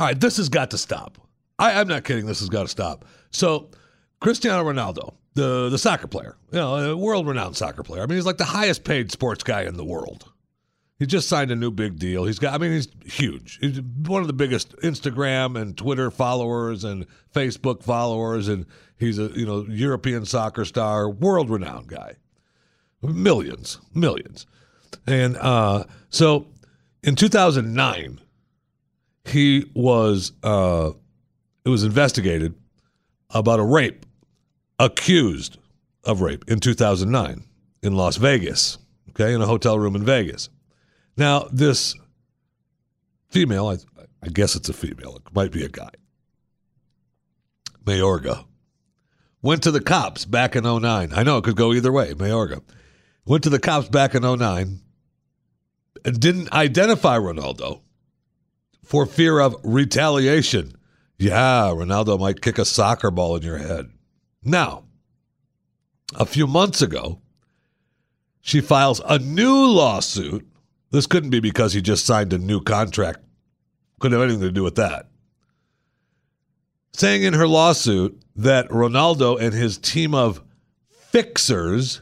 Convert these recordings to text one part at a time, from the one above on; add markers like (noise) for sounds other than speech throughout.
All right, this has got to stop. I, I'm not kidding. This has got to stop. So, Cristiano Ronaldo, the the soccer player, you know, world renowned soccer player. I mean, he's like the highest paid sports guy in the world. He just signed a new big deal. He's got, I mean, he's huge. He's one of the biggest Instagram and Twitter followers and Facebook followers, and he's a you know European soccer star, world renowned guy, millions, millions, and uh, so in 2009 he was uh, it was investigated about a rape, accused of rape in 2009 in Las Vegas, okay, in a hotel room in Vegas. Now, this female, I, I guess it's a female, it might be a guy, Mayorga, went to the cops back in 09. I know it could go either way, Mayorga. Went to the cops back in 09 and didn't identify Ronaldo for fear of retaliation. Yeah, Ronaldo might kick a soccer ball in your head. Now, a few months ago, she files a new lawsuit. This couldn't be because he just signed a new contract. Couldn't have anything to do with that. Saying in her lawsuit that Ronaldo and his team of fixers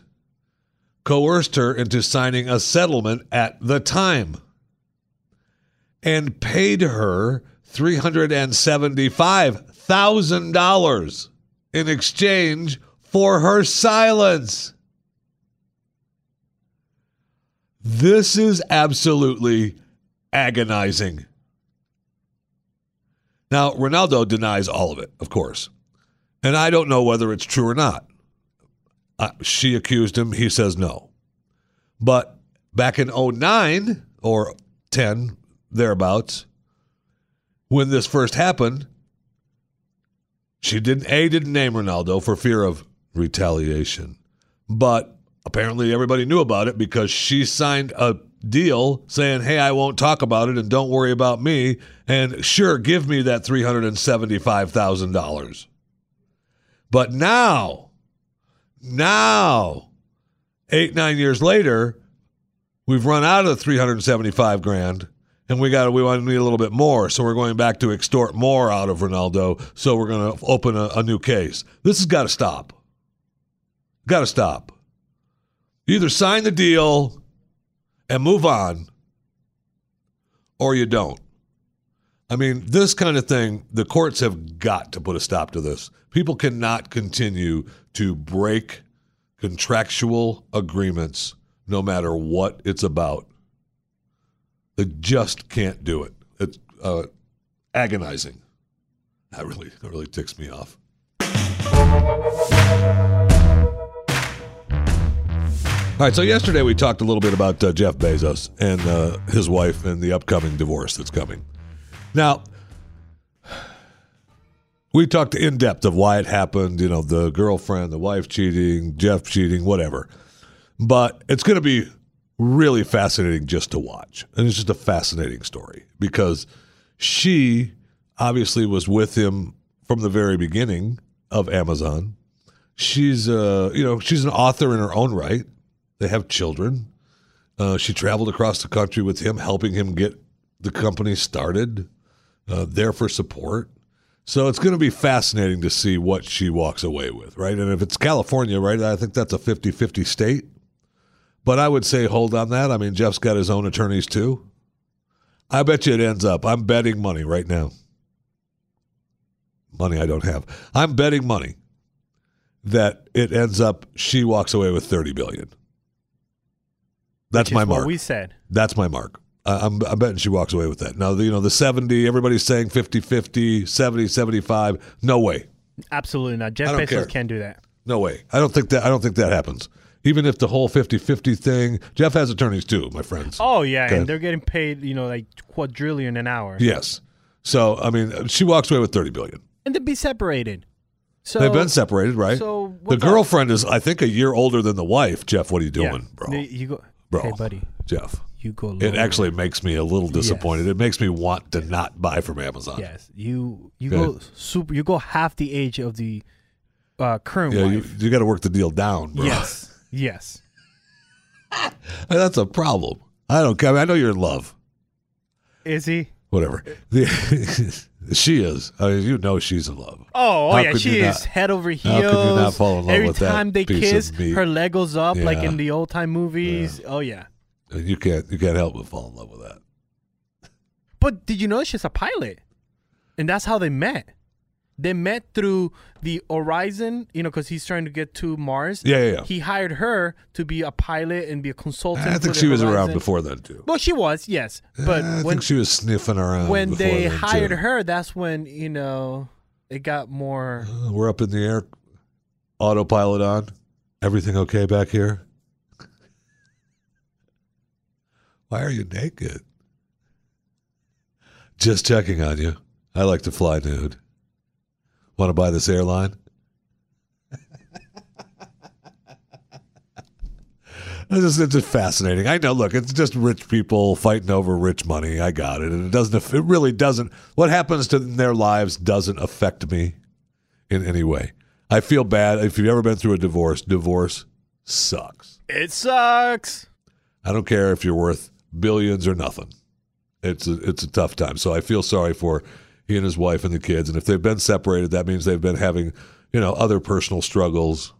coerced her into signing a settlement at the time and paid her $375,000 in exchange for her silence. This is absolutely agonizing. Now, Ronaldo denies all of it, of course. And I don't know whether it's true or not. Uh, she accused him. He says no. But back in 09 or 10, thereabouts, when this first happened, she didn't a didn't name Ronaldo for fear of retaliation, but apparently everybody knew about it because she signed a deal saying, "Hey, I won't talk about it and don't worry about me, and sure, give me that three hundred and seventy-five thousand dollars." But now, now, eight nine years later, we've run out of the three hundred seventy-five grand and we got we want to need a little bit more, so we're going back to extort more out of Ronaldo. So we're going to open a, a new case. This has got to stop. Got to stop. Either sign the deal and move on, or you don't. I mean, this kind of thing, the courts have got to put a stop to this. People cannot continue to break contractual agreements no matter what it's about. They just can't do it. It's uh, agonizing. That really, that really ticks me off. All right, so yesterday we talked a little bit about uh, Jeff Bezos and uh, his wife and the upcoming divorce that's coming. Now, we talked in depth of why it happened, you know, the girlfriend, the wife cheating, Jeff cheating, whatever. But it's going to be really fascinating just to watch. And it's just a fascinating story because she obviously was with him from the very beginning of Amazon. She's uh, you know, she's an author in her own right. They have children. Uh, she traveled across the country with him, helping him get the company started, uh, there for support. So it's going to be fascinating to see what she walks away with, right? And if it's California, right, I think that's a 50 50 state. But I would say hold on that. I mean, Jeff's got his own attorneys too. I bet you it ends up. I'm betting money right now. Money I don't have. I'm betting money that it ends up she walks away with 30 billion. That's my mark. we said. That's my mark. I'm, I'm betting she walks away with that. Now, you know, the 70, everybody's saying 50 50, 70 75. No way. Absolutely not. Jeff Bezos care. can't do that. No way. I don't think that I don't think that happens. Even if the whole 50-50 thing, Jeff has attorneys too, my friends. Oh yeah, Okay. and they're getting paid, you know, like quadrillion an hour. Yes. So, I mean, she walks away with 30 billion. And to be separated. So They've been separated, right? so the girlfriend is I think a year older than the wife. Jeff, what are you yeah. doing, bro? The- You go, Bro. Hey, buddy, Jeff. you go. It actually makes me a little disappointed. It makes me want to not buy from Amazon. Yes, you you Okay. go super. You go half the age of the uh, current Yeah, you, you got to work the deal down, bro. yes, yes. That's a problem. I don't care. I know you're in love. Is he? whatever. (laughs) She is. I mean, you know she's in love. Oh, oh yeah, she is not- head over heels. how could you not fall in love Every with that time they kiss, her leg goes up like in the old time movies. Oh yeah. You can't you can't help but fall in love with that. But did you know she's a pilot? And that's how they met. They met through the Horizon, you know, because he's trying to get to Mars. Yeah, yeah, yeah. He hired her to be a pilot and be a consultant. I think she was around before then too. Well, she was, yes. But I when think she was sniffing around when before they then, hired too. her, that's when you know it got more. Uh, We're up in the air, autopilot on. Everything okay back here? (laughs) Why are you naked? Just checking on you. I like to fly nude. Want to buy this airline? (laughs) It's just, it's just fascinating. I know. Look, it's just rich people fighting over rich money. I got it, and it doesn't. It really doesn't. What happens to their lives doesn't affect me in any way. I feel bad if you've ever been through a divorce. Divorce sucks. It sucks. I don't care if you're worth billions or nothing. It's a, it's a tough time. So I feel sorry for he and his wife and the kids. And if they've been separated, that means they've been having you know other personal struggles,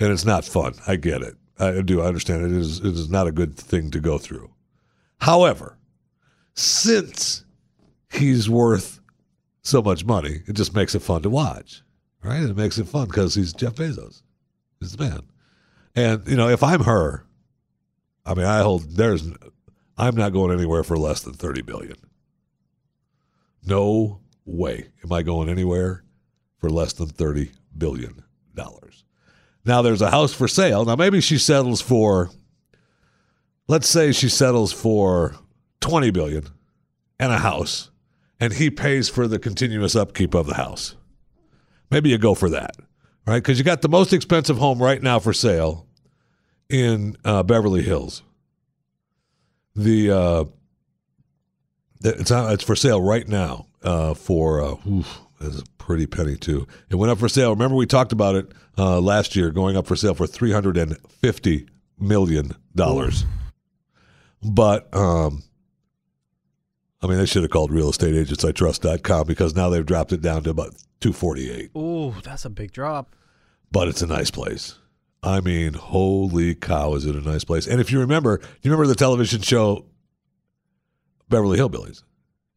and it's not fun. I get it. I do. I understand it is it is not a good thing to go through. However, since he's worth so much money, it just makes it fun to watch, right? It makes it fun because he's Jeff Bezos, he's the man. And you know, if I'm her, I mean, I hold there's, I'm not going anywhere for less than thirty billion. No way am I going anywhere for less than thirty billion dollars. Now there's a house for sale. Now maybe she settles for, let's say she settles for twenty billion and a house, and he pays for the continuous upkeep of the house. Maybe you go for that, right? Because you got the most expensive home right now for sale in uh, Beverly Hills. The uh, the- it's on, it's for sale right now uh, for uh, oof, that's a pretty penny too. It went up for sale. Remember we talked about it uh, last year, going up for sale for three hundred and fifty million dollars. But um, I mean, they should have called real estate agents I trust.com because now they've dropped it down to about 248. Ooh, that's a big drop. But it's a nice place. I mean, holy cow, is it a nice place? And if you remember, do you remember the television show Beverly Hillbillies?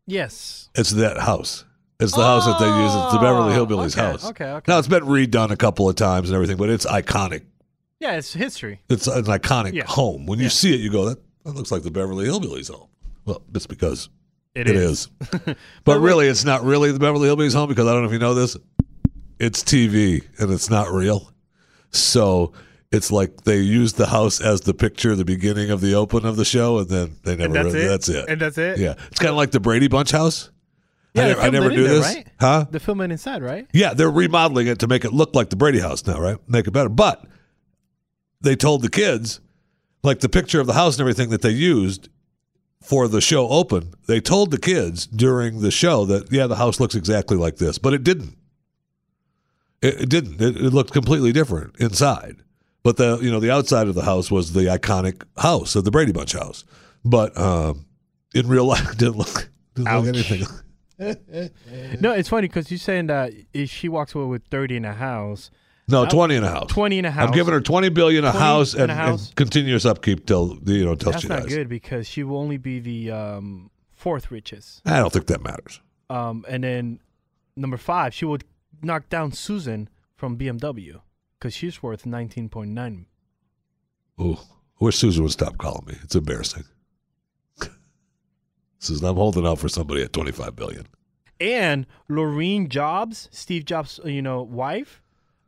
Yes. It's that house. It's the house that they use. It's the Beverly Oh, Hillbillies okay, house. okay, okay. Now it's been redone a couple of times and everything, but it's iconic. Yeah, it's history. It's an iconic Yeah. home. When you Yeah. see it, you go, that, that looks like the Beverly Hillbillies home. Well, it's because It it is. is. (laughs) but really, it's not really the Beverly Hillbillies home because I don't know if you know this. It's TV and it's not real. So it's like they used the house as the picture, the beginning of the open of the show, and then they never. And that's really, it. That's it. And that's it. yeah, it's kind of like the Brady Bunch house. Yeah, I never, I never knew there, this, right? huh? The filming inside, right? Yeah, they're remodeling it to make it look like the Brady house now, right? Make it better. But they told the kids, like the picture of the house and everything that they used for the show open, they told the kids during the show that, yeah, the house looks exactly like this, but it didn't. It, it didn't. It, it looked completely different inside. But the you know the outside of the house was the iconic house of the Brady Bunch house. But um, in real life, (laughs) it didn't look didn't look anything. (laughs) (laughs) No, it's funny because you're saying that if she walks away with 30 in a house, No, That- twenty in a house. 20 in a house. I'm giving her twenty billion a 20 house in and, a house. and continuous upkeep till you know till That's she not dies. good because she will only be the um, fourth richest. I don't think that matters. Um, and then number five, she would knock down Susan from BMW because she's worth 19.9. Ooh, I wish Susan would stop calling me. It's embarrassing. (laughs) Susan, I'm holding out for somebody at twenty five billion. And Laurene Jobs, Steve Jobs, you know, wife,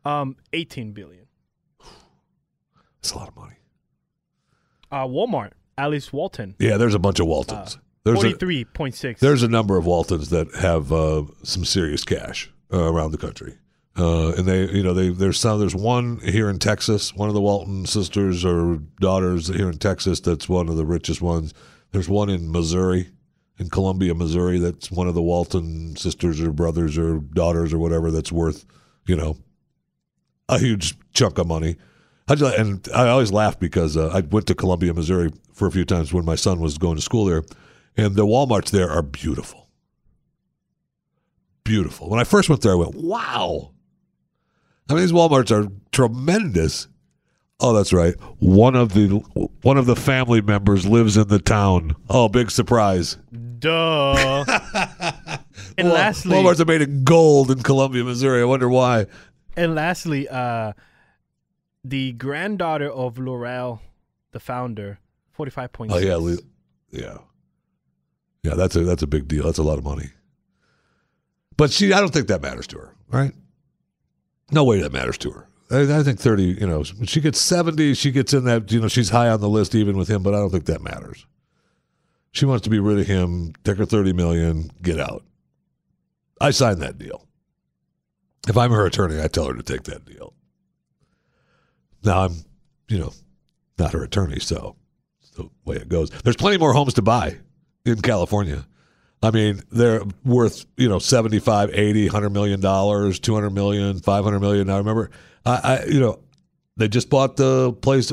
um, 18 billion. (sighs) That's a lot of money. Uh, Walmart, Alice Walton, Yeah, there's a bunch of Waltons. there's a, there's a number of Waltons that have uh, some serious cash uh, around the country. Uh, and they, you know, they there's some. There's one here in Texas. One of the Walton sisters or daughters here in Texas. That's one of the richest ones. There's one in Missouri, in Columbia, Missouri. That's one of the Walton sisters or brothers or daughters or whatever. That's worth, you know, a huge chunk of money. You like, and I always laugh because uh, I went to Columbia, Missouri for a few times when my son was going to school there, and the WalMarts there are beautiful. beautiful. When I first went there, I went, wow. I mean, these WalMarts are tremendous. Oh, that's right. One of the one of the family members lives in the town. Oh, big surprise. Duh. (laughs) and Wal- lastly, Walmarts are made of gold in Columbia, Missouri. I wonder why. and lastly, uh, the granddaughter of L'Oreal, the founder, forty-five point Oh yeah, Le- yeah, yeah. That's a that's a big deal. That's a lot of money. But she, I don't think that matters to her, right? No way that matters to her. I, I think thirty. You know, when she gets seventy, she gets in that. You know, she's high on the list even with him. But I don't think that matters. She wants to be rid of him. Take her thirty million. Get out. I signed that deal. If I'm her attorney, I tell her to take that deal. Now I'm, you know, not her attorney, so it's the way it goes. There's plenty more homes to buy in California. I mean, they're worth, you know, 75, 80, 100 million dollars, 200 million, 500 million. I remember I, I you know, they just bought the place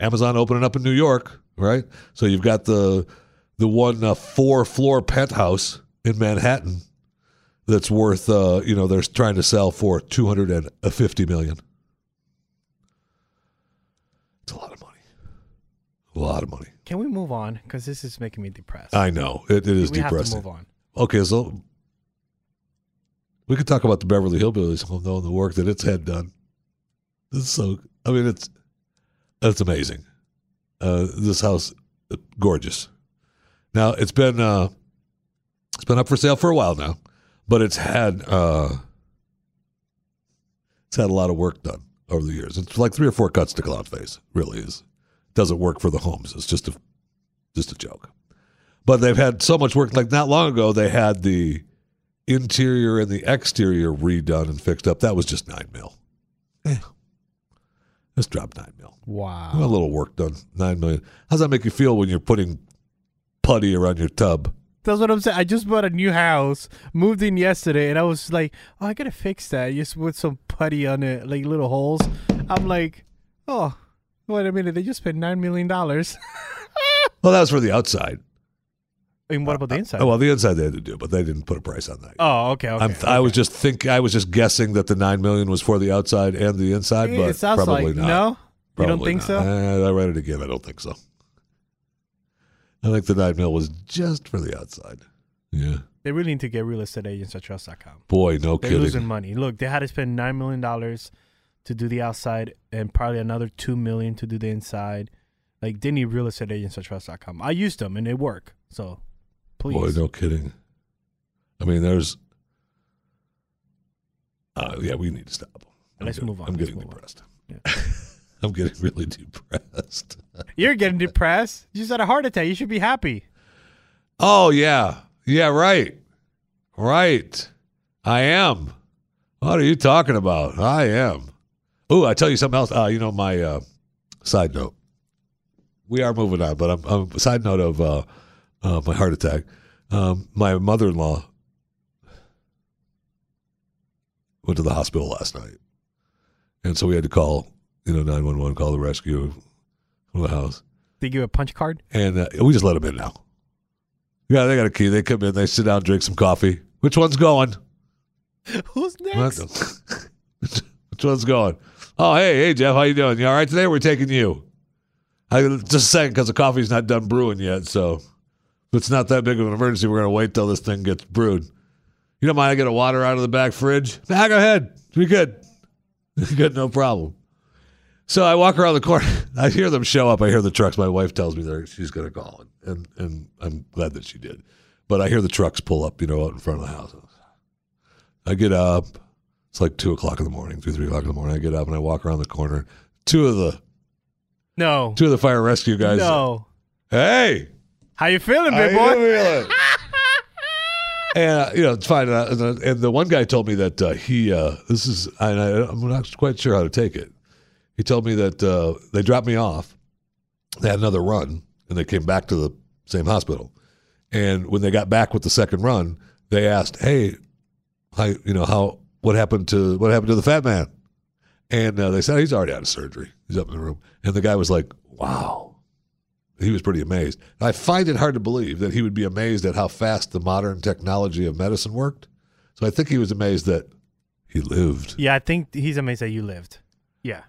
Amazon opening up in New York, right? So you've got the the one uh, four floor penthouse in Manhattan that's worth uh, you know, they're trying to sell for 250 million. It's a lot of money. A lot of money. Can we move on? Because this is making me depressed. I know. It, it is we have to depressing. move on. Okay, so we could talk about the Beverly Hillbillies though and the work that it's had done. It's so I mean it's it's amazing. Uh, this house uh, gorgeous. Now it's been uh, it's been up for sale for a while now, but it's had uh, it's had a lot of work done over the years. It's like three or four cuts to clown face. Really is doesn't work for the homes. It's just a just a joke. But they've had so much work. Like not long ago, they had the interior and the exterior redone and fixed up. That was just nine mil. Eh, let's drop nine mil. Wow. A little work done. Nine million. How's that make you feel when you're putting putty around your tub? That's what I'm saying. I just bought a new house, moved in yesterday, and I was like, "Oh, I gotta fix that." Just with some putty on it, like little holes. I'm like, "Oh, wait a minute! They just spent nine million dollars." (laughs) Well, that was for the outside. and what about the inside? Oh, well, the inside they had to do, but they didn't put a price on that. oh, okay, okay. I'm, okay. I was just think I was just guessing that the nine million was for the outside and the inside, but it sounds probably like not. no. You don't think not. so? Eh, I read it again. I don't think so. I think the nine mil was just for the outside. Yeah. They really need to get real estate agents at trust.com. Boy, no They're kidding. losing money. Look, they had to spend nine million dollars to do the outside, and probably another two million to do the inside. Like they need real estate agents at trust.com. I used them and they work. So, please. Boy, no kidding. I mean, there's. Uh, yeah, we need to stop. I'm Let's getting- move on. I'm Let's getting depressed. Yeah. (laughs) I'm getting really depressed. (laughs) You're getting depressed. You just had a heart attack. You should be happy. Oh yeah, yeah, right, right. I am. What are you talking about? I am. Oh, I tell you something else. Uh, you know my uh, side note. We are moving on, but I'm, I'm side note of uh, uh, my heart attack. Um, my mother-in-law went to the hospital last night, and so we had to call, you know, nine one one, call the rescue from the house. They give you a punch card. And uh, we just let them in now. Yeah, they got a key. They come in, they sit down, drink some coffee. Which one's going? (laughs) Who's What next? the- (laughs) Which one's going? Oh, hey, hey, Jeff, how you doing? You all right today? We're taking you. I just a second because the coffee's not done brewing yet. So if it's not that big of an emergency, we're gonna wait till this thing gets brewed. You don't mind I get a water out of the back fridge? Nah, go ahead. We good. (laughs) good, no problem. So I walk around the corner. (laughs) I hear them show up. I hear the trucks. My wife tells me that she's going to call, and and I'm glad that she did. But I hear the trucks pull up, you know, out in front of the house. I get up. It's like two o'clock in the morning, two three o'clock in the morning. I get up and I walk around the corner. Two of the No. two of the fire rescue guys. No. Hey, How you feeling, big you boy? feeling? (laughs) And uh, you know it's fine. Uh, and, the, and the one guy told me that uh, he uh, this is I, I'm not quite sure how to take it. He told me that uh, they dropped me off. They had another run, and they came back to the same hospital. And when they got back with the second run, they asked, "Hey, how you know how what happened to what happened to the fat man?" And uh, they said he's already out of surgery. He's up in the room. And the guy was like, "Wow." He was pretty amazed. I find it hard to believe that he would be amazed at how fast the modern technology of medicine worked. So I think he was amazed that he lived. Yeah, I think he's amazed that you lived. Yeah.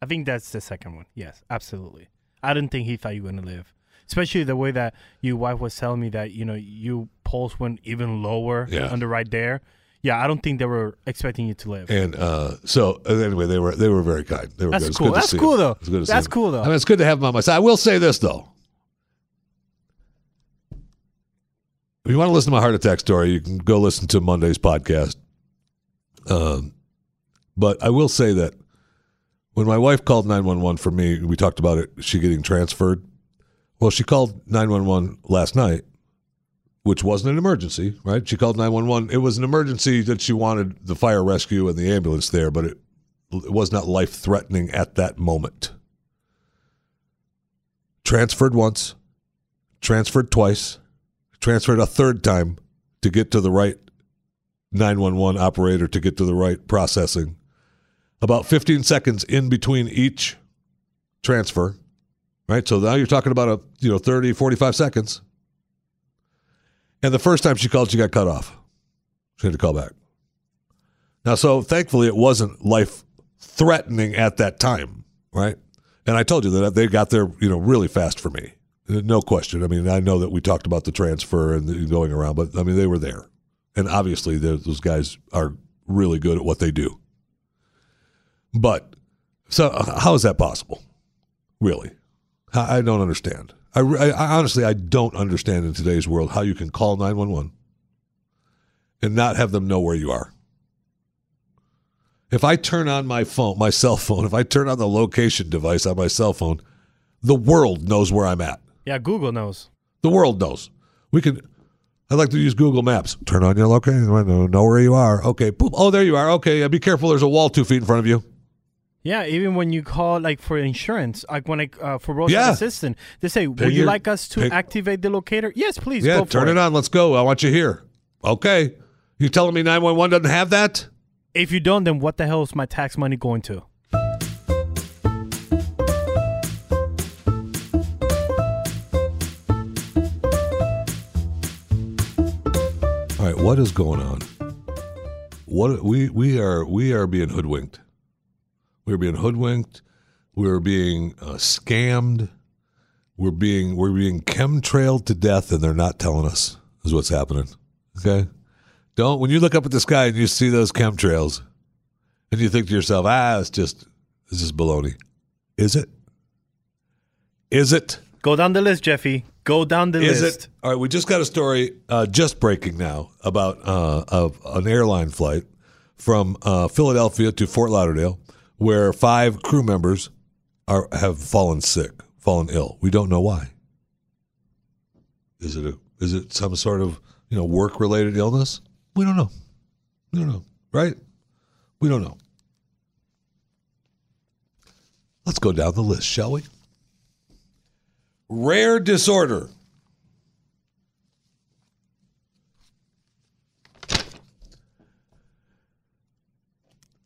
I think that's the second one. Yes, absolutely. I didn't think he thought you were going to live. Especially the way that your wife was telling me that, you know, you pulse went even lower Yeah. under right there. Yeah, I don't think they were expecting you to live. And uh, so uh, anyway, they were they were very kind. They were That's good. Cool. good That's cool, them. though. It's good to see That's them. cool, though. I mean, it's good to have them on my side. I will say this though. If you want to listen to my heart attack story, you can go listen to Monday's podcast. Um, but I will say that when my wife called 911 for me, we talked about it, she getting transferred. Well, she called 911 last night, which wasn't an emergency, right? She called 911. It was an emergency that she wanted the fire rescue and the ambulance there, but it, it was not life threatening at that moment. Transferred once, transferred twice, transferred a third time to get to the right 911 operator to get to the right processing. About 15 seconds in between each transfer, right? So now you're talking about a, you know, 30, 45 seconds. And the first time she called, she got cut off. She had to call back. Now, so thankfully, it wasn't life threatening at that time, right? And I told you that they got there, you know, really fast for me. No question. I mean, I know that we talked about the transfer and the going around, but I mean, they were there. And obviously, those guys are really good at what they do. But so, how is that possible? Really? I don't understand. I, I honestly, I don't understand in today's world how you can call 911 and not have them know where you are. If I turn on my phone, my cell phone, if I turn on the location device on my cell phone, the world knows where I'm at. yeah, Google knows. The world knows. We can. I like to use Google Maps. Turn on your location. Know know where you are. Okay. Boop. Oh, there you are. Okay. Be careful. There's a wall two feet in front of you. Yeah, even when you call like for insurance, like when I uh, for roadside Yeah. assistant, they say, "Would you like us to ping- activate the locator?" Yes, please. Yeah. go for Turn it on. Let's go. I want you here. Okay. You telling me 911 doesn't have that? If you don't, then what the hell is my tax money going to? All right. What is going on? What we we are we are being hoodwinked. We're being hoodwinked. We're being uh, scammed. We're being we're being chemtrailed to death, and they're not telling us is what's happening. Okay, don't when you look up at the sky and you see those chemtrails, and you think to yourself, ah, it's just it's just baloney. Is it? Is it? Go down the list, Jeffy. Go down the Is list. it? All right, we just got a story uh, just breaking now about uh, of an airline flight from uh, Philadelphia to Fort Lauderdale, where five crew members are have fallen sick, fallen ill. We don't know why. Is it a is it some sort of you know work related illness? We don't know. We don't know. Right? We don't know. Let's go down the list, shall we? Rare disorder.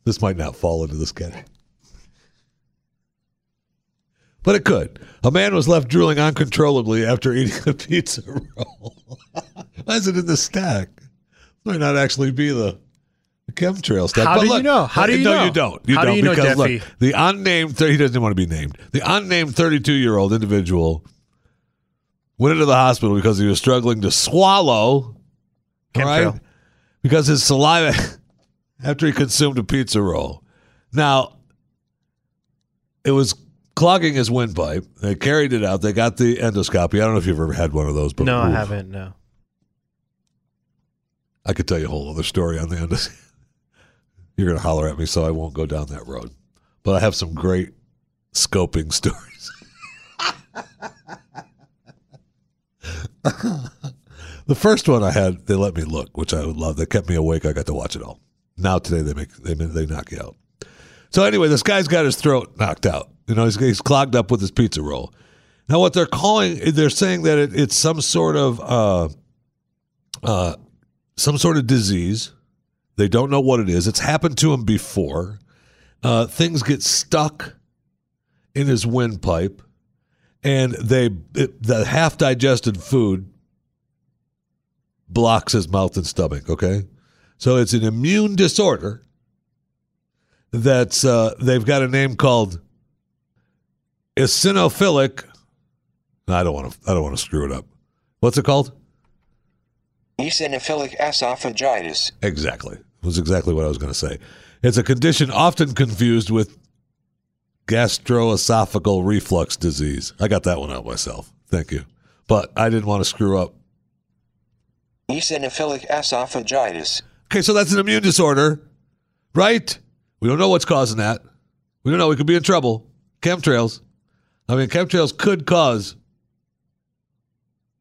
This might not fall into this category. But it could. A man was left drooling uncontrollably after eating a pizza roll. (laughs) Why is it in the stack? It Might not actually be the, the chemtrail stack. How But do you know? How do you no, know? you don't. You How do don't you know, because Jeffy? look, the unnamed he doesn't want to be named. The unnamed 32 year old individual went into the hospital because he was struggling to swallow. Chemtrail. Right? Because his saliva (laughs) after he consumed a pizza roll. Now, it was clogging his windpipe. They carried it out. They got the endoscopy. I don't know if you've ever had one of those, but No, I haven't. No. I could tell you a whole other story on the endoscopy. (laughs) You're going to holler at me, so I won't go down that road. But I have some great scoping (laughs) stories. (laughs) the first one I had, they let me look, which I would love. They kept me awake. I got to watch it all. Now today they make they they knock you out. So anyway, this guy's got his throat knocked out. You know, he's, he's clogged up with his pizza roll. Now, what they're calling, they're saying that it, it's some sort of uh, uh, some sort of disease. They don't know what it is. It's happened to him before. Uh, things get stuck in his windpipe, and they it, the half digested food blocks his mouth and stomach. Okay, So it's an immune disorder that's uh, they've got a name called eosinophilic. I don't want to. I don't want to screw it up. What's it called? Eosinophilic esophagitis. Exactly. Was exactly what I was going to say. It's a condition often confused with gastroesophageal reflux disease. I got that one out myself. Thank you. But I didn't want to screw up. Eosinophilic esophagitis. Okay, so that's an immune disorder, right? We don't know what's causing that. We don't know. We could be in trouble. Chemtrails. I mean, chemtrails could cause.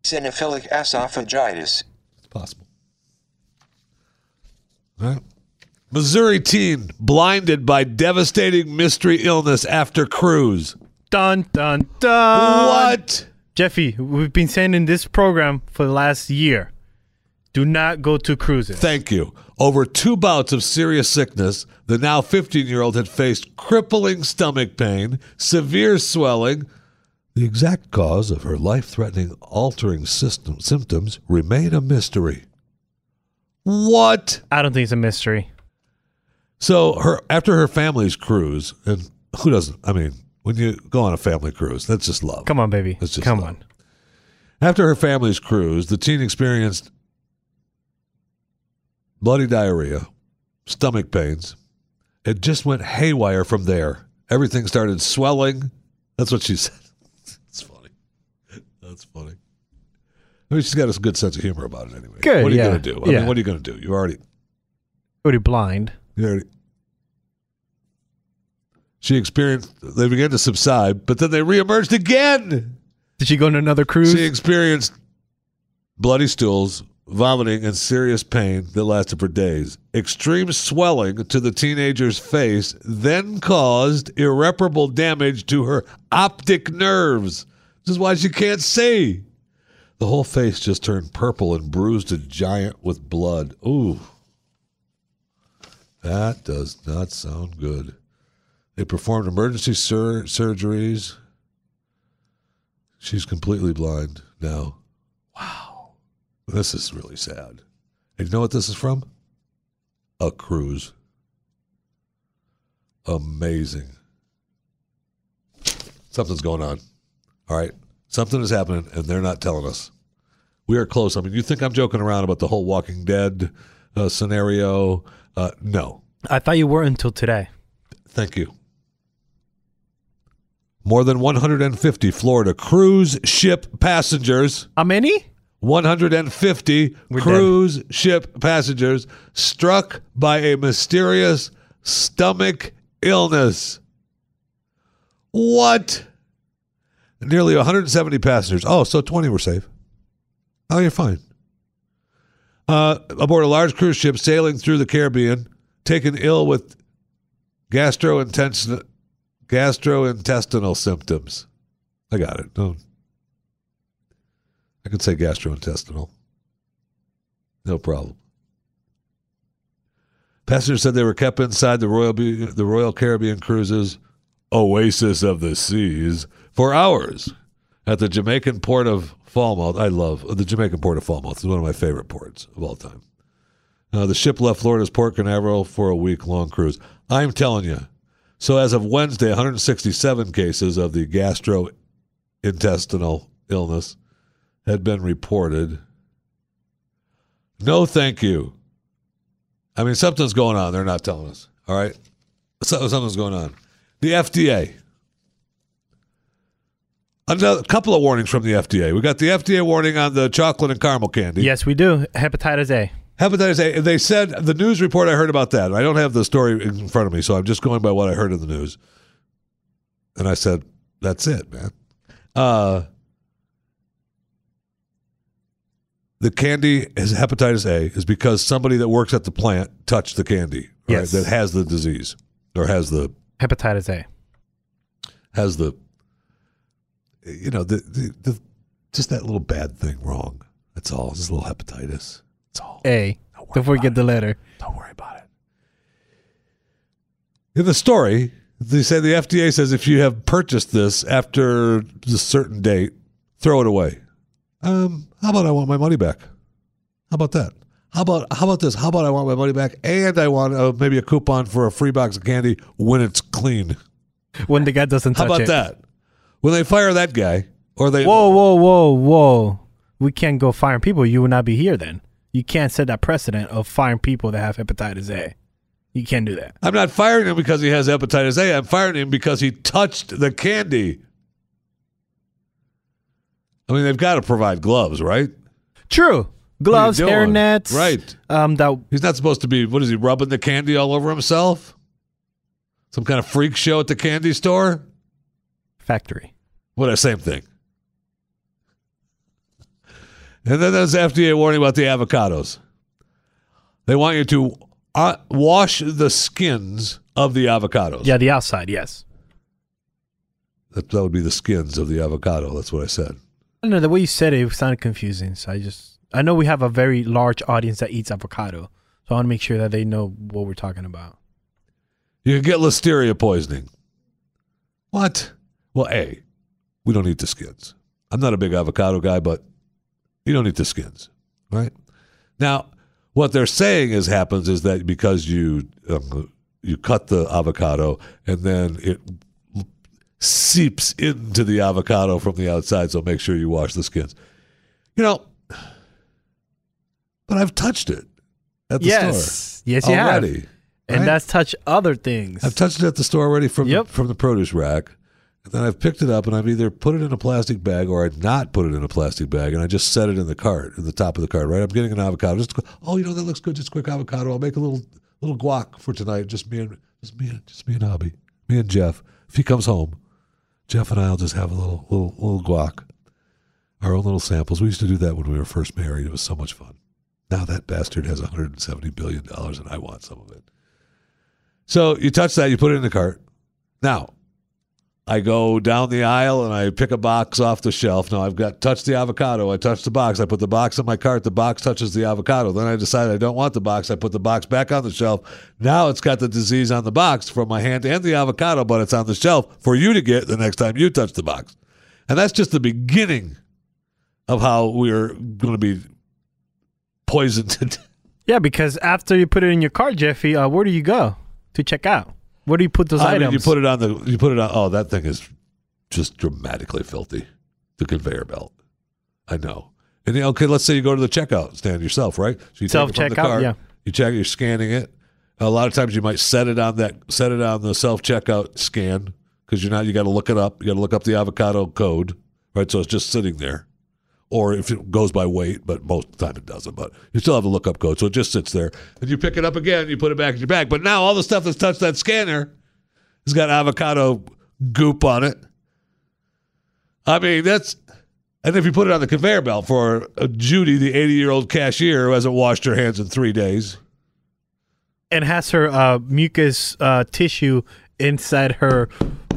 Eosinophilic esophagitis. It's possible. All right. Missouri teen blinded by devastating mystery illness after cruise. Dun dun dun. what? Jeffy, we've been saying in this program for the last year. Do not go to cruises. Thank you. Over two bouts of serious sickness, the now 15 year old had faced crippling stomach pain, severe swelling. The exact cause of her life threatening, altering system, symptoms remain a mystery. What? I don't think it's a mystery. So her after her family's cruise, and who doesn't? I mean, when you go on a family cruise, that's just love. Come on, baby. It's just Come love. on. After her family's cruise, the teen experienced bloody diarrhea, stomach pains. It just went haywire from there. Everything started swelling. That's what she (laughs) said. That's funny. That's funny. I mean, she's got a good sense of humor about it anyway. Good, What are you going to do? I yeah. mean, what are you going to do? You already, Already blind. you already. She experienced, they began to subside, but then they reemerged again. Did she go on another cruise? She experienced bloody stools, vomiting, and serious pain that lasted for days. Extreme swelling to the teenager's face then caused irreparable damage to her optic nerves. This is why she can't see. The whole face just turned purple and bruised and giant with blood. Ooh. That does not sound good. They performed emergency sur- surgeries. She's completely blind now. Wow. This is really sad. And you know what this is from? A cruise. Amazing. Something's going on. All right. Something is happening, and they're not telling us. We are close. I mean, you think I'm joking around about the whole Walking Dead uh, scenario? Uh, no. I thought you were until today. Thank you. More than 150 Florida cruise ship passengers, How many? 150 We're cruise ship passengers struck by a mysterious stomach illness. What? Nearly 170 passengers. Oh, so 20 were safe. Oh, you're fine. Uh, aboard a large cruise ship sailing through the Caribbean, taken ill with gastrointestinal gastrointestinal symptoms. I got it. No, I could say gastrointestinal. No problem. Passengers said they were kept inside the Royal the Royal Caribbean Cruises Oasis of the Seas for hours at the Jamaican port of Falmouth. I love the Jamaican port of Falmouth. It's one of my favorite ports of all time. Uh, the ship left Florida's Port Canaveral for a week long cruise. I'm telling you. So, as of Wednesday, 167 cases of the gastrointestinal illness had been reported. No, thank you. I mean, something's going on. They're not telling us. All right. So, something's going on. The FDA. Another couple of warnings from the FDA. We got the FDA warning on the chocolate and caramel candy. Yes, we do. Hepatitis A. Hepatitis A. They said the news report I heard about that. I don't have the story in front of me, so I'm just going by what I heard in the news. And I said, "That's it, man." Uh, the candy is hepatitis A is because somebody that works at the plant touched the candy right, Yes. that has the disease or has the Hepatitis A. has the you know the, the, the just that little bad thing wrong. That's all. Just a little hepatitis. That's all. A. Don't forget the letter. Don't worry about it. In the story, they say the FDA says if you have purchased this after a certain date, throw it away. Um, how about I want my money back? How about that? How about how about this? How about I want my money back and I want uh, maybe a coupon for a free box of candy when it's clean. When the guy doesn't How touch about it. that? When they fire that guy or they Whoa, whoa, whoa, whoa. We can't go firing people. You will not be here then. You can't set that precedent of firing people that have hepatitis A. You can't do that. I'm not firing him because he has hepatitis A. I'm firing him because he touched the candy. I mean, they've got to provide gloves, right? True. Gloves, doing? hair nets. Right. Um, that He's not supposed to be. What is he rubbing the candy all over himself? Some kind of freak show at the candy store? factory. What a same thing. And then there's FDA warning about the avocados. They want you to uh, wash the skins of the avocados. Yeah, the outside, yes. That, that would be the skins of the avocado. That's what I said. I don't know, the way you said it, it sounded confusing. So I just, I know we have a very large audience that eats avocado. So I want to make sure that they know what we're talking about. You can get listeria poisoning. What? Well, A, we don't eat the skins. I'm not a big avocado guy, but you don't eat the skins, right? Now, what they're saying is happens is that because you um, you cut the avocado and then it seeps into the avocado from the outside, so make sure you wash the skins. You know, but I've touched it at the store yes. Yes, you have. already. And right? that's touch other things. I've touched it at the store already from Yep. the, from the produce rack. And then I've picked it up and I've either put it in a plastic bag or I've not put it in a plastic bag and I just set it in the cart, in the top of the cart, right? I'm getting an avocado. Just go, oh, you know that looks good. Just quick avocado. I'll make a little little guac for tonight. Just me and just me and just me and Hobby, me and Jeff. If he comes home, Jeff and I'll just have a little little little guac, our own little samples. We used to do that when we were first married. It was so much fun. Now that bastard has 170 billion dollars and I want some of it. So you touch that, you put it in the cart. Now, I go down the aisle and I pick a box off the shelf. Now I've got touched the avocado. I touch the box. I put the box in my cart. The box touches the avocado. Then I decide I don't want the box. I put the box back on the shelf. Now it's got the disease on the box from my hand and the avocado, but it's on the shelf for you to get the next time you touch the box. And that's just the beginning of how we're going to be poisoned (laughs) yeah, because after you put it in your car, Jeffy, uh, where do you go to check out? Where do you put those I items? mean, you put it on the. You put it on. Oh, that thing is just dramatically filthy. The conveyor belt. I know. And okay, let's say you go to the checkout stand yourself, right? So you take it from the Self-checkout, cart, yeah. You check. You're scanning it. A lot of times you might set it on that. Set it on the self checkout scan because you're not. You got to look it up. You got to look up the avocado code, right? So it's just sitting there. Or if it goes by weight, but most of the time it doesn't. But you still have a lookup code, so it just sits there. And you pick it up again, you put it back in your bag. But now all the stuff that's touched that scanner has got avocado goop on it. I mean, that's. And if you put it on the conveyor belt for uh, Judy, the 80 year old cashier who hasn't washed her hands in three days, and has her uh, mucus uh, tissue inside her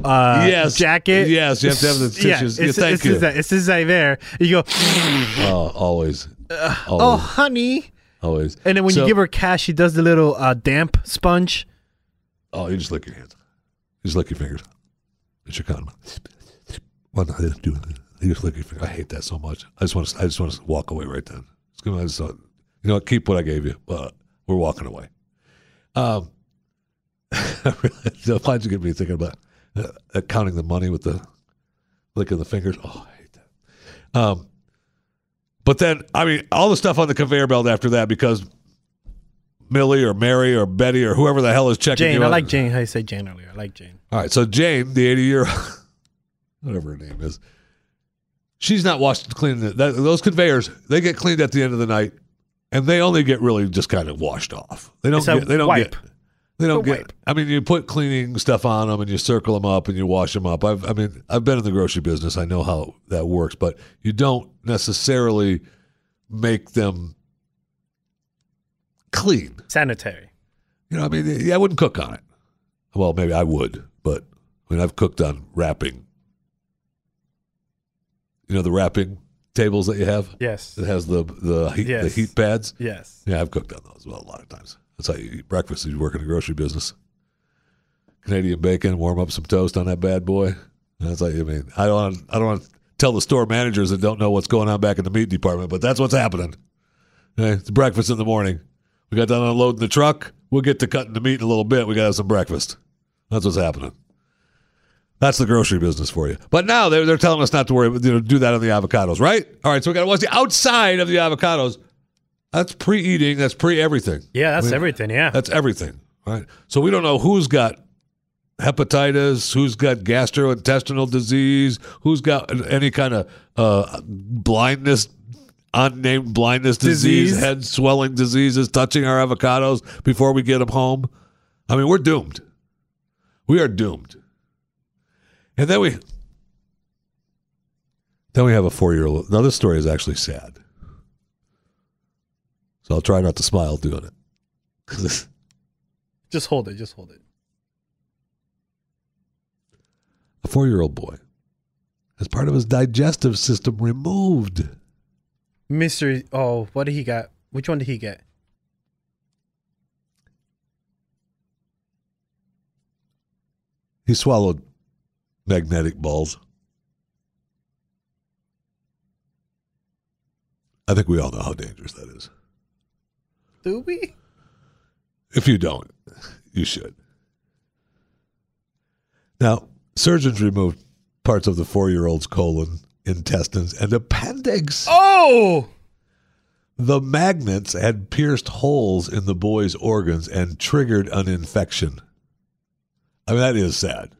uh, Yes. jacket. Yes, you have to have the tissues. Yeah, it's, thank it's you. It's like there. You go, oh, always, oh, always, honey. always. And then when So- you give her cash, she does the little uh, damp sponge. Oh, you just lick your hands. You just lick your fingers. It's your condom. Well, no, I didn't do it. You just lick your finger. I hate that so much. I just want to. I just want to walk away right then. It's gonna. I just, you know, keep what I gave you. But we're walking away. Um, why'd you get me thinking about uh, uh, counting the money with the licking the fingers? Oh, I hate that. Um, but then I mean, all the stuff on the conveyor belt after that because Millie or Mary or Betty or whoever the hell is checking Jane, I like Jane. How you say Jane earlier? I like Jane. all right, so Jane, the eighty-year-old, (laughs) whatever her name is, she's not washed cleaning it. That, those conveyors, they get cleaned at the end of the night, and they only get really just kind of washed off. They don't get. They don't wipe. get. They don't get. wipe. I mean, you put cleaning stuff on them, and you circle them up, and you wash them up. I've, I mean, I've been in the grocery business. I know how that works, but you don't necessarily make them clean. Sanitary. You know, I mean, yeah, I wouldn't cook on it. Well, maybe I would, but I mean, I've cooked on wrapping. You know, the wrapping tables that you have. Yes. It has the the heat, the heat pads. Yes. Yeah, I've cooked on those well a lot of times. That's how you eat breakfast. if You work in the grocery business. Canadian bacon, warm up some toast on that bad boy. That's like I mean, I don't want I don't want to tell the store managers that don't know what's going on back in the meat department, but that's what's happening. Okay, it's breakfast in the morning. We got done unloading the truck. We'll get to cutting the meat in a little bit. We got to have some breakfast. That's what's happening. That's the grocery business for you. But now they're, they're telling us not to worry, you know, do that on the avocados, right? All right, so we got to watch the outside of the avocados. That's pre-eating. That's pre-everything. Yeah, that's I mean, everything. Yeah. That's everything, right? So we don't know who's got hepatitis, who's got gastrointestinal disease, who's got any kind of uh, blindness, unnamed blindness disease, Disease. head swelling diseases touching our avocados before we get them home. I mean, we're doomed. We are doomed. And then we then we have a four-year-old. Now this story is actually sad. So I'll try not to smile doing it. (laughs) Just hold it. Just hold it. a four-year-old boy has part of his digestive system removed. Mister. Oh, what did he got? Which one did he get? He swallowed magnetic balls. I think we all know how dangerous that is. Do we? If you don't, you should. Now, surgeons removed parts of the four year old's colon, intestines, and appendix. Oh. The magnets had pierced holes in the boy's organs and triggered an infection. I mean, that is sad.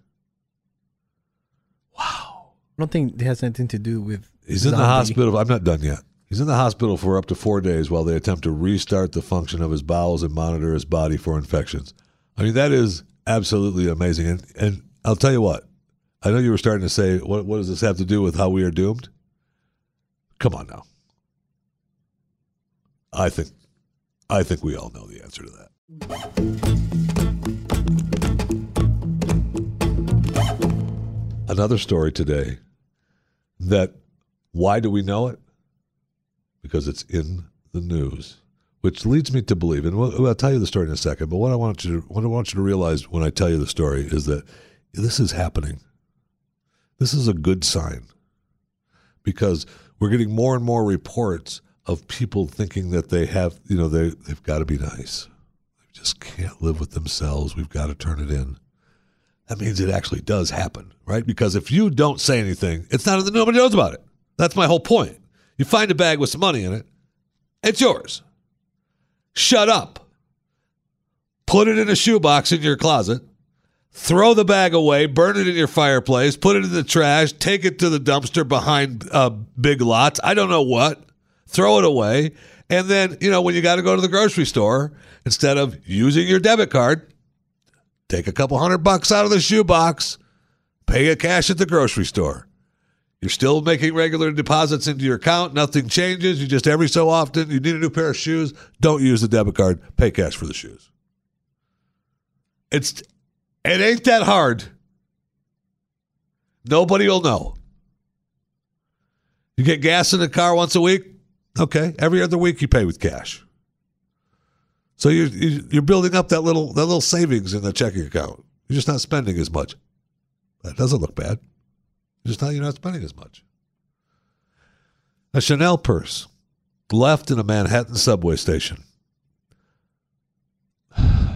Wow. I don't think it has anything to do with. He's in the zombie. hospital. I'm not done yet. He's in the hospital for up to four days while they attempt to restart the function of his bowels and monitor his body for infections. I mean, that is absolutely amazing. And, and I'll tell you what, I know you were starting to say, what, what does this have to do with how we are doomed? Come on now. I think, I think we all know the answer to that. Another story today that why do we know it? Because it's in the news, which leads me to believe, and we'll, I'll tell you the story in a second. But what I want you to, what I want you to realize when I tell you the story is that this is happening. This is a good sign because we're getting more and more reports of people thinking that they have, you know, they they've got to be nice. They just can't live with themselves. We've got to turn it in that means it actually does happen, right? Because if you don't say anything, it's not that nobody knows about it. That's my whole point. You find a bag with some money in it, it's yours. Shut up. Put it in a shoebox in your closet. Throw the bag away, burn it in your fireplace, put it in the trash, take it to the dumpster behind uh, big lots. I don't know what. Throw it away. And then, you know, when you got to go to the grocery store, instead of using your debit card, take a couple hundred bucks out of the shoebox, pay a cash at the grocery store. You're still making regular deposits into your account. Nothing changes. You just every so often you need a new pair of shoes. Don't use the debit card. Pay cash for the shoes. It's it ain't that hard. Nobody will know. You get gas in the car once a week. Okay, every other week you pay with cash. So you're you're building up that little that little savings in the checking account. You're just not spending as much. That doesn't look bad. Just not you're not spending as much. A Chanel purse left in a Manhattan subway station. (sighs)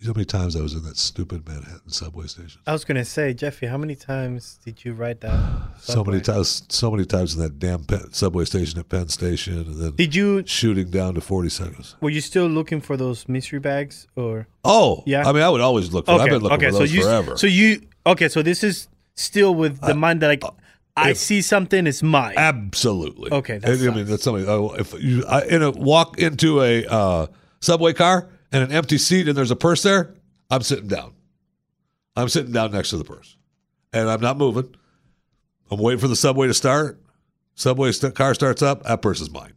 You know how many times I was in that stupid Manhattan subway station? I was gonna say, Jeffy, how many times did you ride that? (sighs) So many times, so many times in that damn Penn, subway station at Penn Station, and then Did you? shooting down to forty seconds. Were you still looking for those mystery bags, or Oh, Yeah. I mean, I would always look for. I've been looking for so those you, forever. So you okay? So this is still with the mind that like I if- see something, it's mine. Absolutely. Okay, that I mean, that's something. Oh, if you I, in a walk into a uh, subway car and an empty seat and there's a purse there, I'm sitting down. I'm sitting down next to the purse, and I'm not moving. I'm waiting for the subway to start. Subway st- car starts up. That purse is mine.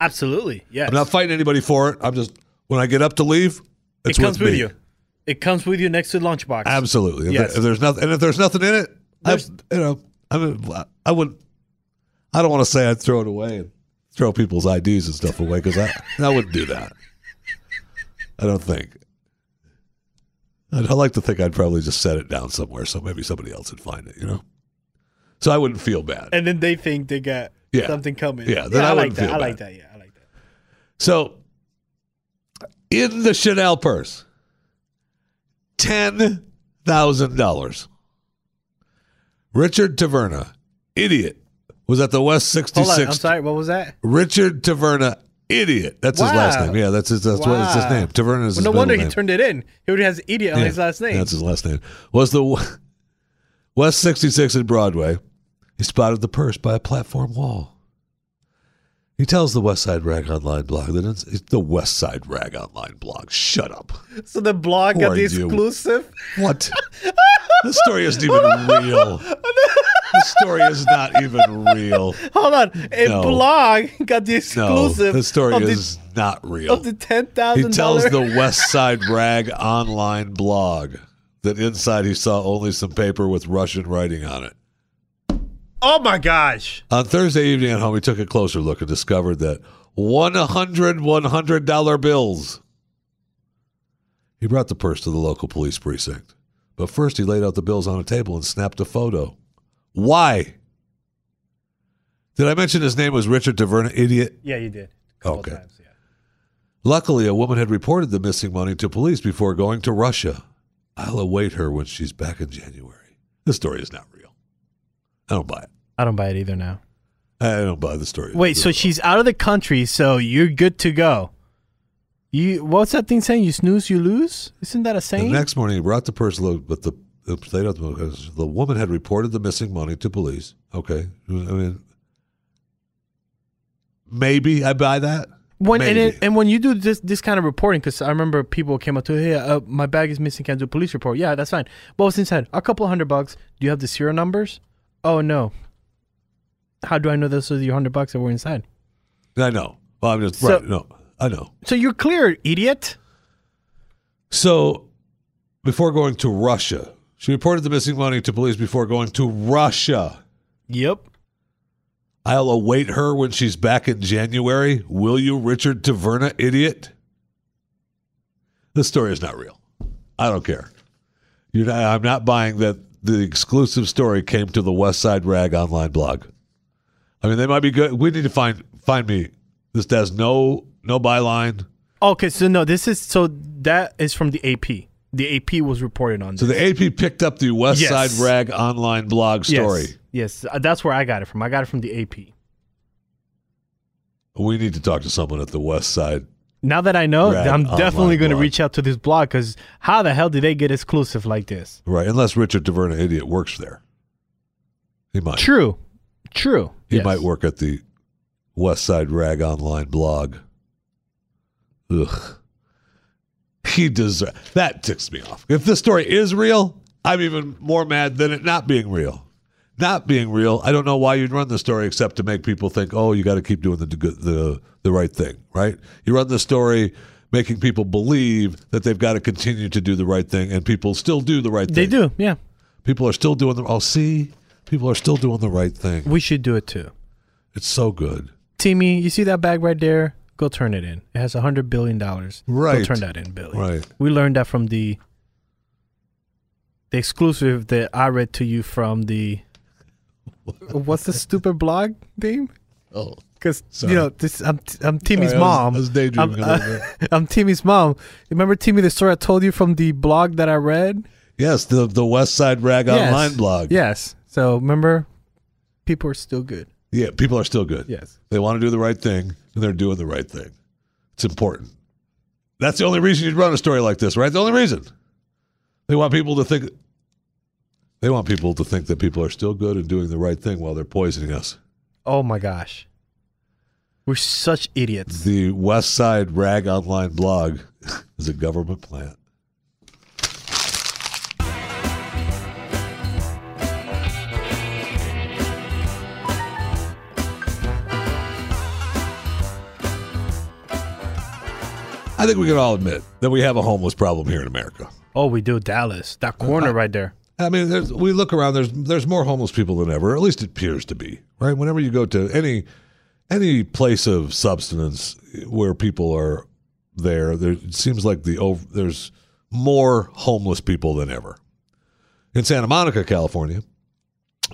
Absolutely, Yeah. I'm not fighting anybody for it. I'm just when I get up to leave, it it's comes with me. you. It comes with you next to the lunchbox. Absolutely. If, Yes. there- if there's nothing, and if there's nothing in it, I, There's- you know, I mean, I would. I don't want to say I'd throw it away and throw people's IDs and stuff away because I, (laughs) I wouldn't do that. I don't think. I'd, I like to think I'd probably just set it down somewhere so maybe somebody else would find it. You know, so I wouldn't feel bad. And then they think they got Yeah. something coming. Yeah, then I I like that. I like that. Yeah, I like that. So, in the Chanel purse, ten thousand dollars. Richard Taverna, idiot, was at the West Hold sixty on. I'm sorry. What was that? Richard Taverna, idiot. That's his last name. Yeah, that's his. That's what it's his name. Taverna is his Well, no wonder name. he turned it in. He already has idiot on his last name. That's his last name. Was the (laughs) West 66 at Broadway. He spotted the purse by a platform wall. He tells the West Side Rag Online blog that it's, it's the West Side Rag Online blog. Shut up. so the blog got the you? exclusive. What? (laughs) the story isn't even real. The story is not even real. Hold on. A No. blog got the exclusive. No, the story is not real. of the ten thousand. He tells the West Side Rag online blog that inside he saw only some paper with Russian writing on it. Oh my gosh. On Thursday evening at home, he took a closer look and discovered that 100 $100 bills. He brought the purse to the local police precinct. But first, he laid out the bills on a table and snapped a photo. Why? Did I mention his name was Richard Taverna? Idiot. Yeah, you did. Okay. Times, yeah. Luckily, a woman had reported the missing money to police before going to Russia. I'll await her when she's back in January. This story is not real. I don't buy it. I don't buy it either now. I don't buy the story. Wait, so she's out of the country, so you're good to go. You what's that thing saying? You snooze, you lose. Isn't that a saying? The next morning, he brought the purse, load, but the the, they don't- the woman had reported the missing money to police. Okay, I mean, maybe I buy that. when and, it, and when you do this this kind of reporting, because I remember people came up to, hey, uh, my bag is missing. Can I do a police report? Yeah, that's fine. What was inside? A couple hundred bucks. Do you have the serial numbers? Oh no. How do I know this are your hundred bucks that were inside? I know. Well, I'm just So- right. No, I know. So you're clear, idiot. So, before going to Russia, she reported the missing money to police before going to Russia. Yep. I'll await her when she's back in January. Will you, Richard Taverna, idiot? This story is not real. I don't care. You're not, I'm not buying that the exclusive story came to the West Side Rag online blog. I mean, they might be good. We need to find find me. This has no no byline. Okay, so no, this is so that is from the AP. The AP was reported on. So the AP picked up the West Yes. Side Rag online blog story. Yes, yes, that's where I got it from. I got it from the AP. We need to talk to someone at the West Side. Now that I know, I'm oh definitely going to reach out to this blog because how the hell did they get exclusive like this? Right, unless Richard Taverna, idiot, works there. He might. True, true. He Yes. might work at the West Side Rag Online blog. Ugh. He deserves that ticks me off. If this story is real, I'm even more mad than it not being real. Not being real, I don't know why you'd run the story except to make people think, oh, you got to keep doing the good, the the right thing, right? You run the story making people believe that they've got to continue to do the right thing, and people still do the right thing. They do, yeah. People are still doing the. Oh, see, people are still doing the right thing. We should do it too. It's so good. Timmy, you see that bag right there? Go turn it in. It has a hundred billion dollars. Go Right. turn that in, Billy. Right. We learned that from the the exclusive that I read to you from the (laughs) what's the stupid blog name? Oh, Because you know this, I'm I'm Timmy's Sorry, I was- mom. I was daydreaming I'm, a little bit. (laughs) I'm Timmy's mom. Remember Timmy, the story I told you from the blog that I read? yes, the the West Side Rag Yes. Online blog. Yes. So remember, people are still good. yeah, people are still good. Yes. They want to do the right thing, and they're doing the right thing. It's important. That's the only reason you'd run a story like this, right? The only reason. They want people to think. They want people to think that people are still good and doing the right thing while they're poisoning us. Oh my gosh, we're such idiots. The West Side Rag Online blog (laughs) is a government plant. I think we can all admit that we have a homeless problem here in America. Oh, we do Dallas. That corner right there. I mean, we look around. There's there's more homeless people than ever. At least it appears to be. Right. Whenever you go to any any place of substance where people are there, there it seems like the ov- there's more homeless people than ever. In Santa Monica, California,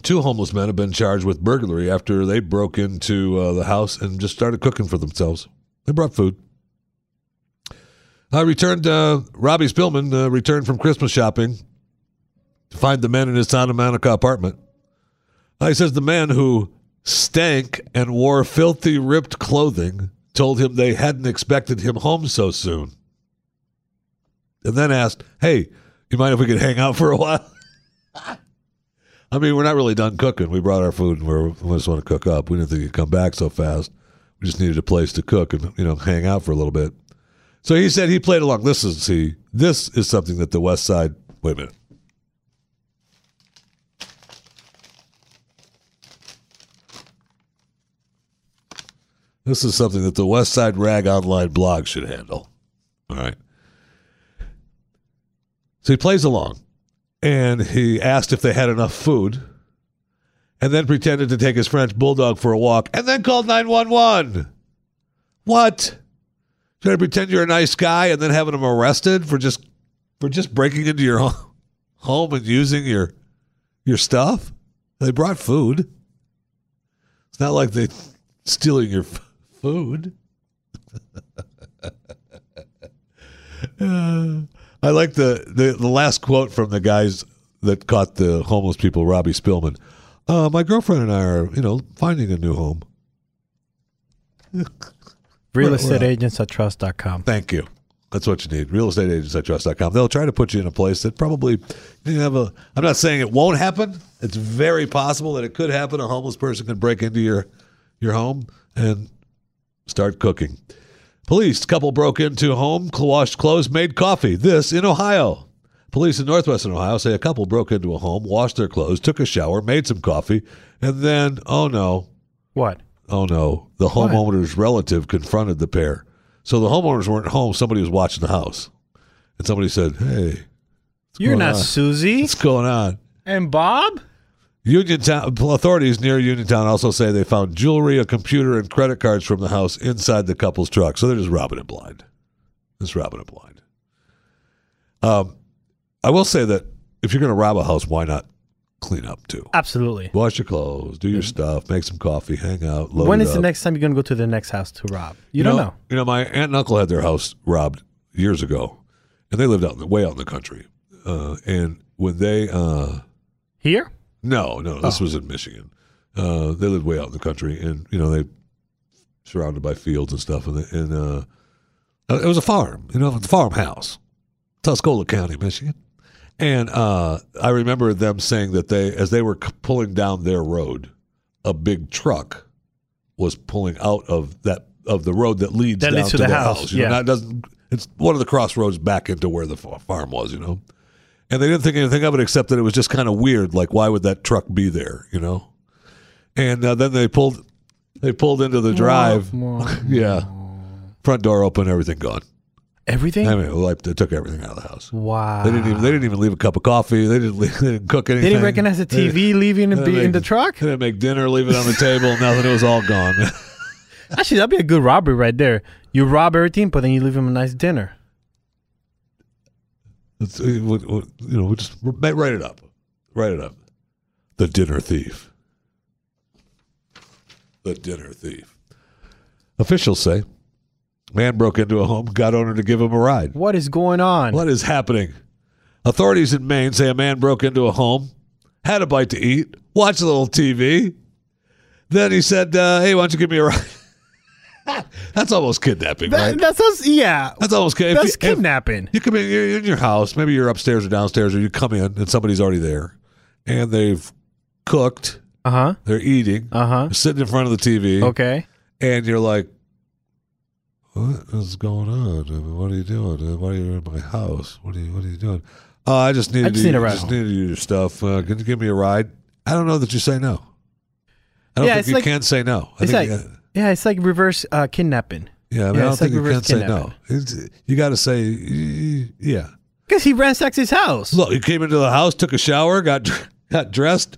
two homeless men have been charged with burglary after they broke into uh, the house and just started cooking for themselves. They brought food. I returned. Uh, Robbie Spillman uh, returned from Christmas shopping to find the man in his Santa Monica apartment. Uh, he says the man who stank and wore filthy, ripped clothing told him they hadn't expected him home so soon, and then asked, "Hey, you mind if we could hang out for a while?" (laughs) I mean, we're not really done cooking. We brought our food and we're, we just want to cook up. We didn't think you'd come back so fast. We just needed a place to cook and you know hang out for a little bit. So he said he played along. This is see, this is something that the West Side. Wait a minute. This is something that the West Side Rag Online blog should handle. All right. So he plays along and he asked if they had enough food and then pretended to take his French bulldog for a walk and then called 911. What? Trying to pretend you're a nice guy and then having him arrested for just for just breaking into your (laughs) home and using your your stuff? They brought food. It's not like they stealing your food. Uh, I like the, the the last quote from the guys that caught the homeless people, Robbie Spillman. Uh, my girlfriend and I are, you know, finding a new home. Real estate agents I trust.com. Thank you. That's what you need. Real estate agents I trust.com. They'll try to put you in a place that probably you have a. I'm not saying it won't happen. It's very possible that it could happen. A homeless person can break into your your home and start cooking. Police couple broke into home, washed clothes, made coffee. This in Ohio. Police in northwestern Ohio say a couple broke into a home, washed their clothes, took a shower, made some coffee, and then oh no, What? Oh no, the What? homeowner's relative confronted the pair. So the homeowners weren't home. Somebody was watching the house. And somebody said, Hey, You're not on? Susie what's going on? and Bob? Uniontown authorities near Uniontown also say they found jewelry, a computer, and credit cards from the house inside the couple's truck. So they're just robbing it blind. Just robbing it blind. Um, I will say that if you're going to rob a house, why not clean up too? Absolutely. Wash your clothes, do your stuff, make some coffee, hang out. When is the next time you're going to go to the next house to rob? You, don't know. You know, my aunt and uncle had their house robbed years ago, and they lived out in the, way out in the country. Uh, and when they, uh, Here? No, no, this was in Michigan. Uh, they lived way out in the country, and you know they surrounded by fields and stuff, and, and uh, it was a farm. You know, a farmhouse, Tuscola County, Michigan. And uh, I remember them saying that they, as they were pulling down their road, a big truck was pulling out of that of the road that leads That down leads to to the their house, house. You know, yeah. not- doesn't it's one of the crossroads back into where the farm was. You know, and they didn't think anything of it except that it was just kind of weird. Like, why would that truck be there? You know, and uh, then they pulled they pulled into the drive. (laughs) yeah, front door open, everything gone. Everything? I mean, like they took everything out of the house. wow. They didn't even they didn't even leave a cup of coffee. They didn't leave, (laughs) they didn't cook anything. They didn't recognize the They- TV leaving in, they be in the truck? They didn't make dinner, leave it on the table, (laughs) nothing. It was all gone. Actually, that'd be a good robbery right there. You rob everything, but then you leave him a nice dinner. It's, uh, you know, we just write write it up. Write it up. The dinner thief. The dinner thief. Officials say man broke into a home, got owner to give him a ride. What is going on? What is happening? Authorities in Maine say a man broke into a home, had a bite to eat, watched a little TV. Then he said, uh, "Hey, why don't you give me a ride?" (laughs) That's almost kidnapping, That, right? Yeah. That's almost kidnapping. if That's if- kidnapping. you come in, you're in your house. Maybe you're upstairs or downstairs, or you come in and somebody's already there, and they've cooked. Uh huh. They're eating, Uh huh. sitting in front of the TV, Okay. and you're like, "What is going on? What are you doing? Uh, Why are you in my house? What are you What are you doing?" Oh, I just needed I just to, need a ride just home." needed your stuff. Uh, can you give me a ride? I don't know that you say no. I don't Yeah, think you like- can say no. I think, like uh, yeah, it's like reverse uh, kidnapping. yeah, I, mean, yeah, I don't it's like think you can say no. It's- you got to say, yeah. Because he ransacked his house. Look, he came into the house, took a shower, got got dressed,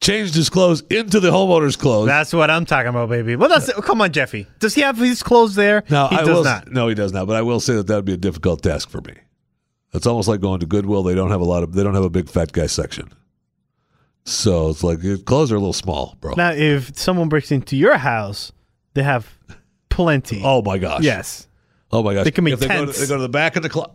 changed his clothes into the homeowner's clothes. That's what I'm talking about, baby. Well, that's come on, Jeffy. Does he have his clothes there? No, he I does will, not. No, he does not. But I will say that that would be a difficult task for me. It's almost like going to Goodwill. They don't have a lot of. They don't have a big fat guy section. So it's like your clothes are a little small, bro. Now, if someone breaks into your house, they have plenty. Oh my gosh. yes. Oh my gosh. They can make if they go, to, tents. they go to the back of the closet.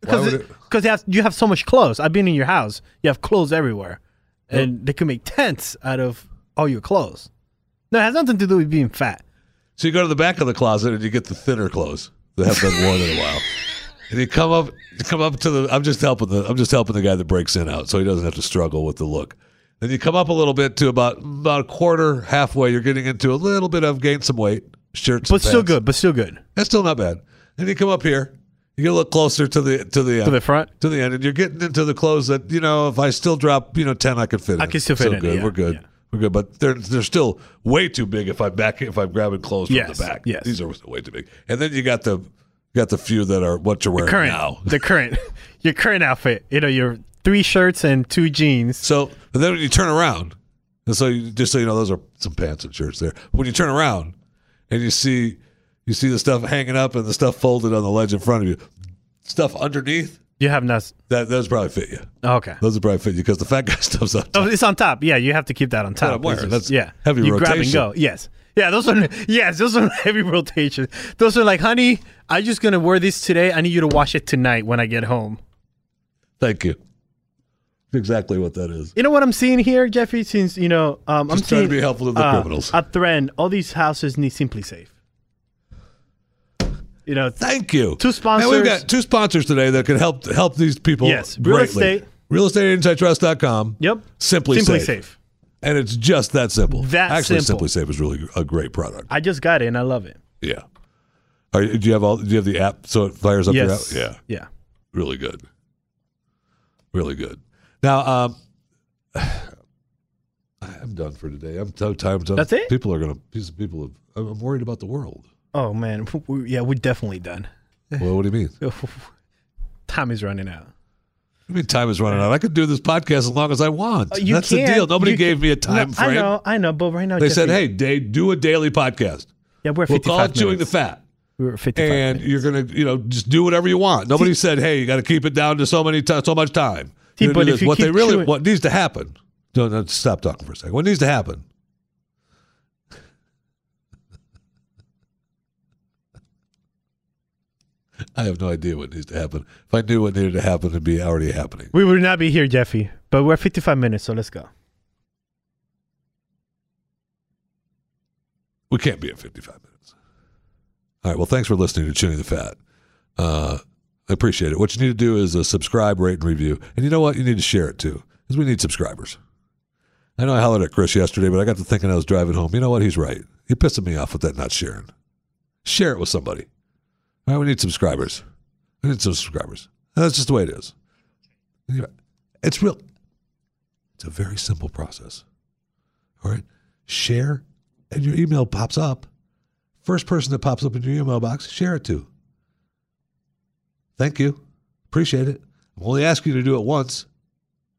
Because it- because you have, you have so much clothes. I've been in your house. You have clothes everywhere, and they can make tents out of all your clothes. No, it has nothing to do with being fat. So you go to the back of the closet and you get the thinner clothes that have been worn in a while. (laughs) And you come up you come up to the I'm just helping the I'm just helping the guy that breaks in out so he doesn't have to struggle with the look. Then you come up a little bit to about about a quarter, halfway, you're getting into a little bit of gain some weight, shirts. But and still good. But still good. That's still not bad. Then you come up here, you get a little closer to the to the end, To the front. to the end, and you're getting into the clothes that you know. If I still drop, you know, ten, I could fit. I in. can still fit in Good. yeah, We're good. yeah. We're good. But they're they're still way too big. If I'm back, if I'm grabbing clothes from the back, yes. these are way too big. And then you got the you got the few that are what you're wearing Current. now. The current. (laughs) your current outfit. You know, your three shirts and two jeans. So but then when you turn around, and so you, just so you know, those are some pants and shirts there. When you turn around and you see you see the stuff hanging up and the stuff folded on the ledge in front of you, stuff underneath You have not. that those probably fit you. Okay. Those would probably fit you because the fat guy (laughs) stuff's on oh, top. Oh, it's on top. Yeah, you have to keep that on top. It's That's yeah. heavy you grab and go. Yes. Yeah, those are yes, those are (laughs) heavy rotation. Those are like, honey, I'm just gonna wear this today. I need you to wash it tonight when I get home. Thank you. Exactly what that is. You know what I'm seeing here, Jeffy? Since you know, um, I'm trying to seeing be helpful to the uh, criminals. A trend. All these houses need SimpliSafe. You know, Thank you. Two And we've got two sponsors today that can help help these people. Yes, real greatly. estate. Realestateagentsitrust.com. yep. Simply, SimpliSafe. Safe. And it's just that simple. That Actually, simple. SimpliSafe is really a great product. I just got it and I love it. Yeah. Are, you- do you have all? Do you have the app so it fires up Yes. your app? Yeah. Yeah. Really good. Really good. Now, um, (sighs) I'm done for today. I'm so tired. I'm- That's it? People are gonna. People. Have, I'm worried about the world. Oh man. Yeah, we're definitely done. Well, what do you mean? (laughs) Time is running out. I mean, time is running out. I could do this podcast as long as I want. Uh, That's the deal. Nobody You gave can- me a time No, frame. I know, I know, but right now They said, "Hey, Dave, do a daily podcast. yeah, we're We'll 55 call it chewing the fat, We're 55 and minutes. you're gonna, you know, just do whatever you want." Nobody said, "Hey, you got to keep it down to so many, ti so much time." See, but if what they really, chewing- what needs to happen? No, no, stop talking for a second. What needs to happen? (laughs) I have no idea what needs to happen. If I knew what needed to happen, it'd be already happening. We would not be here, Jeffy. But we're 55 minutes, so let's go. We can't be at 55 minutes. All right. Well, thanks for listening to Chewing the Fat. Uh, I appreciate it. What you need to do is uh, subscribe, rate, and review. And you know what? You need to share it too, because we need subscribers. I know I hollered at Chris yesterday, but I got to thinking I was driving home. You know what? He's right. You're pissing me off with that not sharing. Share it with somebody. All right, we need subscribers. We need some subscribers. And that's just the way it is. It's real. It's a very simple process. All right. Share, and your email pops up. First person that pops up in your email box, share it to. Thank you. Appreciate it. I'm only asking you to do it once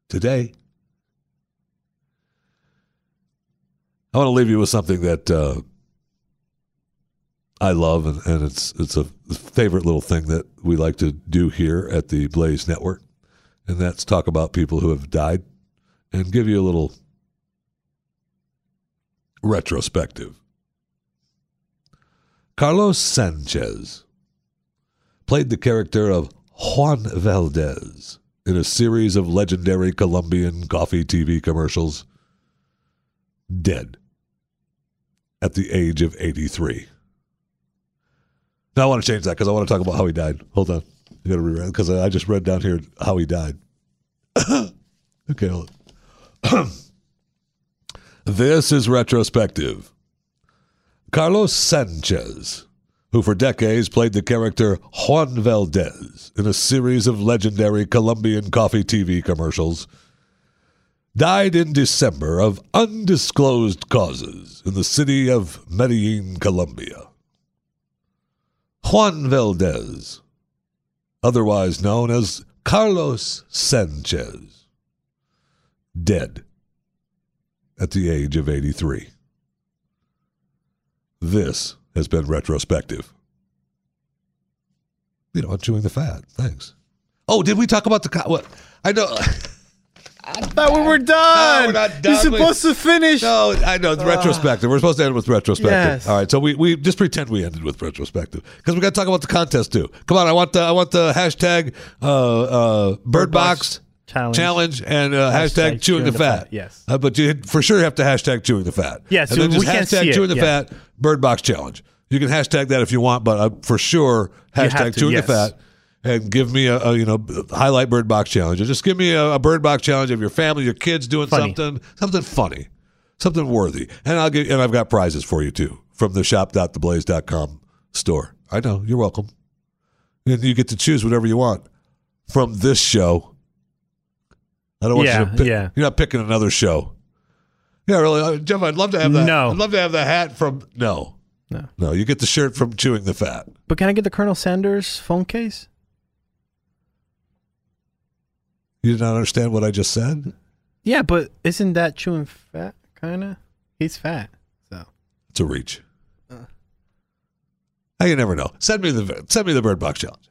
today. I want to leave you with something that uh, I love, and, and it's it's a favorite little thing that we like to do here at the Blaze Network, and that's talk about people who have died and give you a little retrospective. Carlos Sanchez played the character of Juan Valdez in a series of legendary Colombian coffee TV commercials. Dead at the age of 83. Now I want to change that because I want to talk about how he died. Hold on. I got to reread because I just read down here how he died. (coughs) okay, hold on. (coughs) this is retrospective. Carlos Sanchez, who for decades played the character Juan Valdez in a series of legendary Colombian coffee TV commercials, died in December of undisclosed causes in the city of Medellin, Colombia. Juan Valdez, otherwise known as Carlos Sanchez, dead at the age of 83. This has been retrospective. You know, I'm chewing the fat. Thanks. Oh, did we talk about the co- what? I know. (laughs) I thought we were done. No, we're not You're done. We- supposed to finish. No, I know it's retrospective. We're supposed to end with retrospective. Yes. All right, so we, we just pretend we ended with retrospective because we got to talk about the contest too. Come on, I want the I want the hashtag uh, uh, Bird Box Challenge. challenge and uh, hashtag, chewing, the, fat. yes. uh, but you for sure have to hashtag chewing the fat. Yes, and then we just can't hashtag see it, chewing the yeah. fat Bird Box challenge. You can hashtag that if you want, but uh, for sure hashtag to, chewing yes. the fat and give me a, a you know highlight Bird Box challenge. Or just give me a, a Bird Box challenge of your family, your kids doing Funny. something something funny, something worthy, and I'll get and I've got prizes for you too from the shop.theblaze.com store. I know you're welcome, and you get to choose whatever you want from this show. I don't want Yeah, you to pick. yeah. You're not picking another show. Yeah, really, uh, Jeff. I'd love to have that. No. I'd love to have the hat from. No, No. no. You get the shirt from Chewing the Fat. But can I get the Colonel Sanders phone case? You did not understand what I just said. Yeah, but isn't that chewing fat? Kind of. He's fat. So It's a reach. Hey, you never know. Send me the send me the Bird Box challenge.